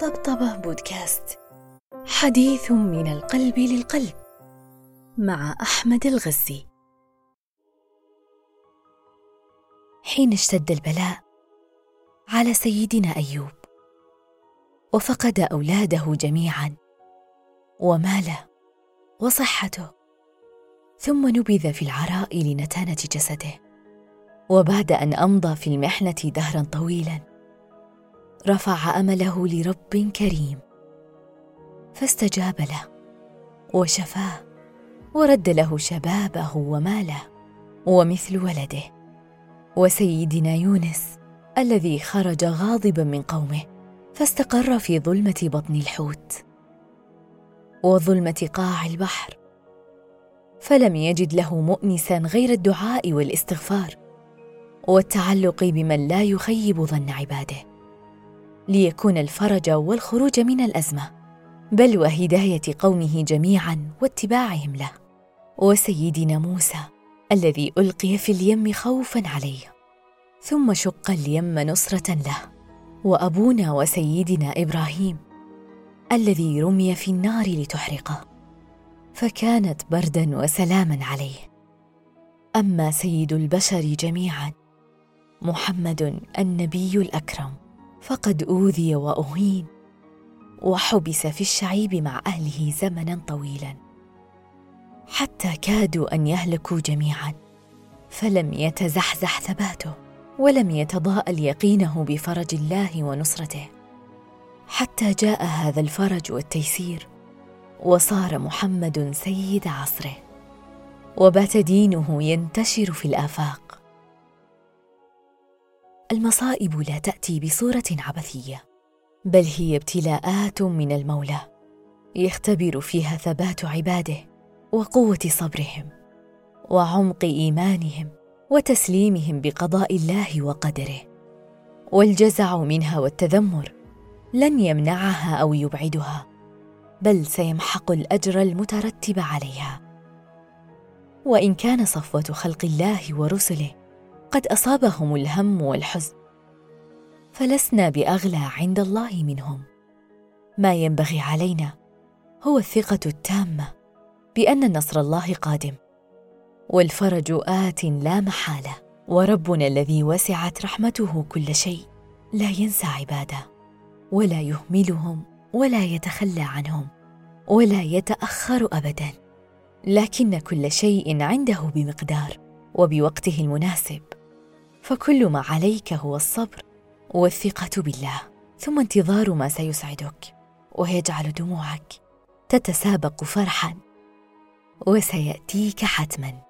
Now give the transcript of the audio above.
طبطبة بودكاست. حديث من القلب للقلب مع أحمد الغزي. حين اشتد البلاء على سيدنا أيوب وفقد أولاده جميعا وماله وصحته ثم نبذ في العراء لنتانة جسده وبعد أن أمضى في المحنة دهرا طويلا. رفع أمله لرب كريم فاستجاب له وشفاه ورد له شبابه وماله ومثل ولده وسيدنا يونس الذي خرج غاضبا من قومه فاستقر في ظلمة بطن الحوت وظلمة قاع البحر فلم يجد له مؤنسا غير الدعاء والاستغفار والتعلق بمن لا يخيب ظن عباده. ليكون الفرج والخروج من الأزمة. بل وهداية قومه جميعا واتباعهم له. وسيدنا موسى الذي ألقي في اليم خوفا عليه. ثم شق اليم نصرة له. وأبونا وسيدنا إبراهيم الذي رمي في النار لتحرقه. فكانت بردا وسلاما عليه. أما سيد البشر جميعا محمد النبي الأكرم. فقد أوذي وأهين وحبس في الشعيب مع أهله زمنا طويلا. حتى كادوا أن يهلكوا جميعا فلم يتزحزح ثباته ولم يتضاءل يقينه بفرج الله ونصرته. حتى جاء هذا الفرج والتيسير وصار محمد سيد عصره. وبات دينه ينتشر في الآفاق. المصائب لا تأتي بصورة عبثية بل هي ابتلاءات من المولى يختبر فيها ثبات عباده وقوة صبرهم وعمق إيمانهم وتسليمهم بقضاء الله وقدره. والجزع منها والتذمر لن يمنعها أو يبعدها بل سيمحق الأجر المترتب عليها. وإن كان صفوة خلق الله ورسله قد أصابهم الهم والحزن فلسنا بأغلى عند الله منهم. ما ينبغي علينا هو الثقة التامة بأن نصر الله قادم والفرج آت لا محالة. وربنا الذي وسعت رحمته كل شيء لا ينسى عباده ولا يهملهم ولا يتخلى عنهم ولا يتأخر ابدا. لكن كل شيء عنده بمقدار وبوقته المناسب. فكل ما عليك هو الصبر والثقة بالله ثم انتظار ما سيسعدك ويجعل دموعك تتسابق فرحا وسيأتيك حتما.